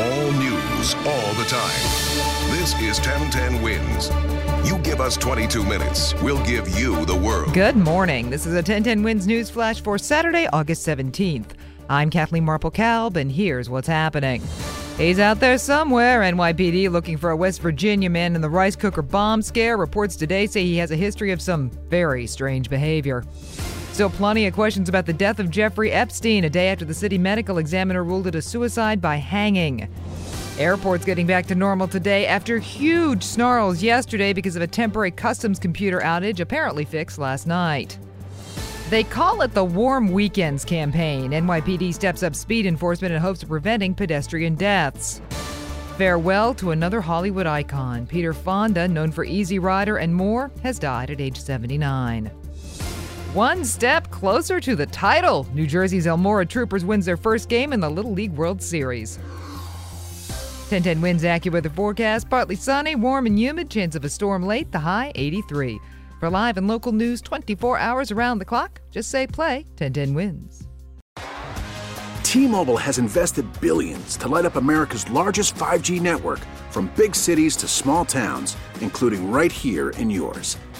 All news, all the time. This is 1010 Wins. You give us 22 minutes, we'll give you the world. Good morning. This is a 1010 Wins News Flash for Saturday, August 17th. I'm Kathleen Marple Kalb, and here's what's happening. He's out there somewhere. NYPD looking for a West Virginia man in the rice cooker bomb scare. Reports today say he has a history of some very strange behavior. Still plenty of questions about the death of Jeffrey Epstein a day after the city medical examiner ruled it a suicide by hanging. Airports getting back to normal today after huge snarls yesterday because of a temporary customs computer outage apparently fixed last night. They call it the Warm Weekends campaign. NYPD steps up speed enforcement in hopes of preventing pedestrian deaths. Farewell to another Hollywood icon. Peter Fonda, known for Easy Rider and more, has died at age 79. One step closer to the title. New Jersey's Elmora Troopers wins their first game in the Little League World Series. 1010 Wins AccuWeather forecast partly sunny, warm, and humid. Chance of a storm late, the high 83. For live and local news 24 hours around the clock, just say play 1010 Wins. T Mobile has invested billions to light up America's largest 5G network from big cities to small towns, including right here in yours.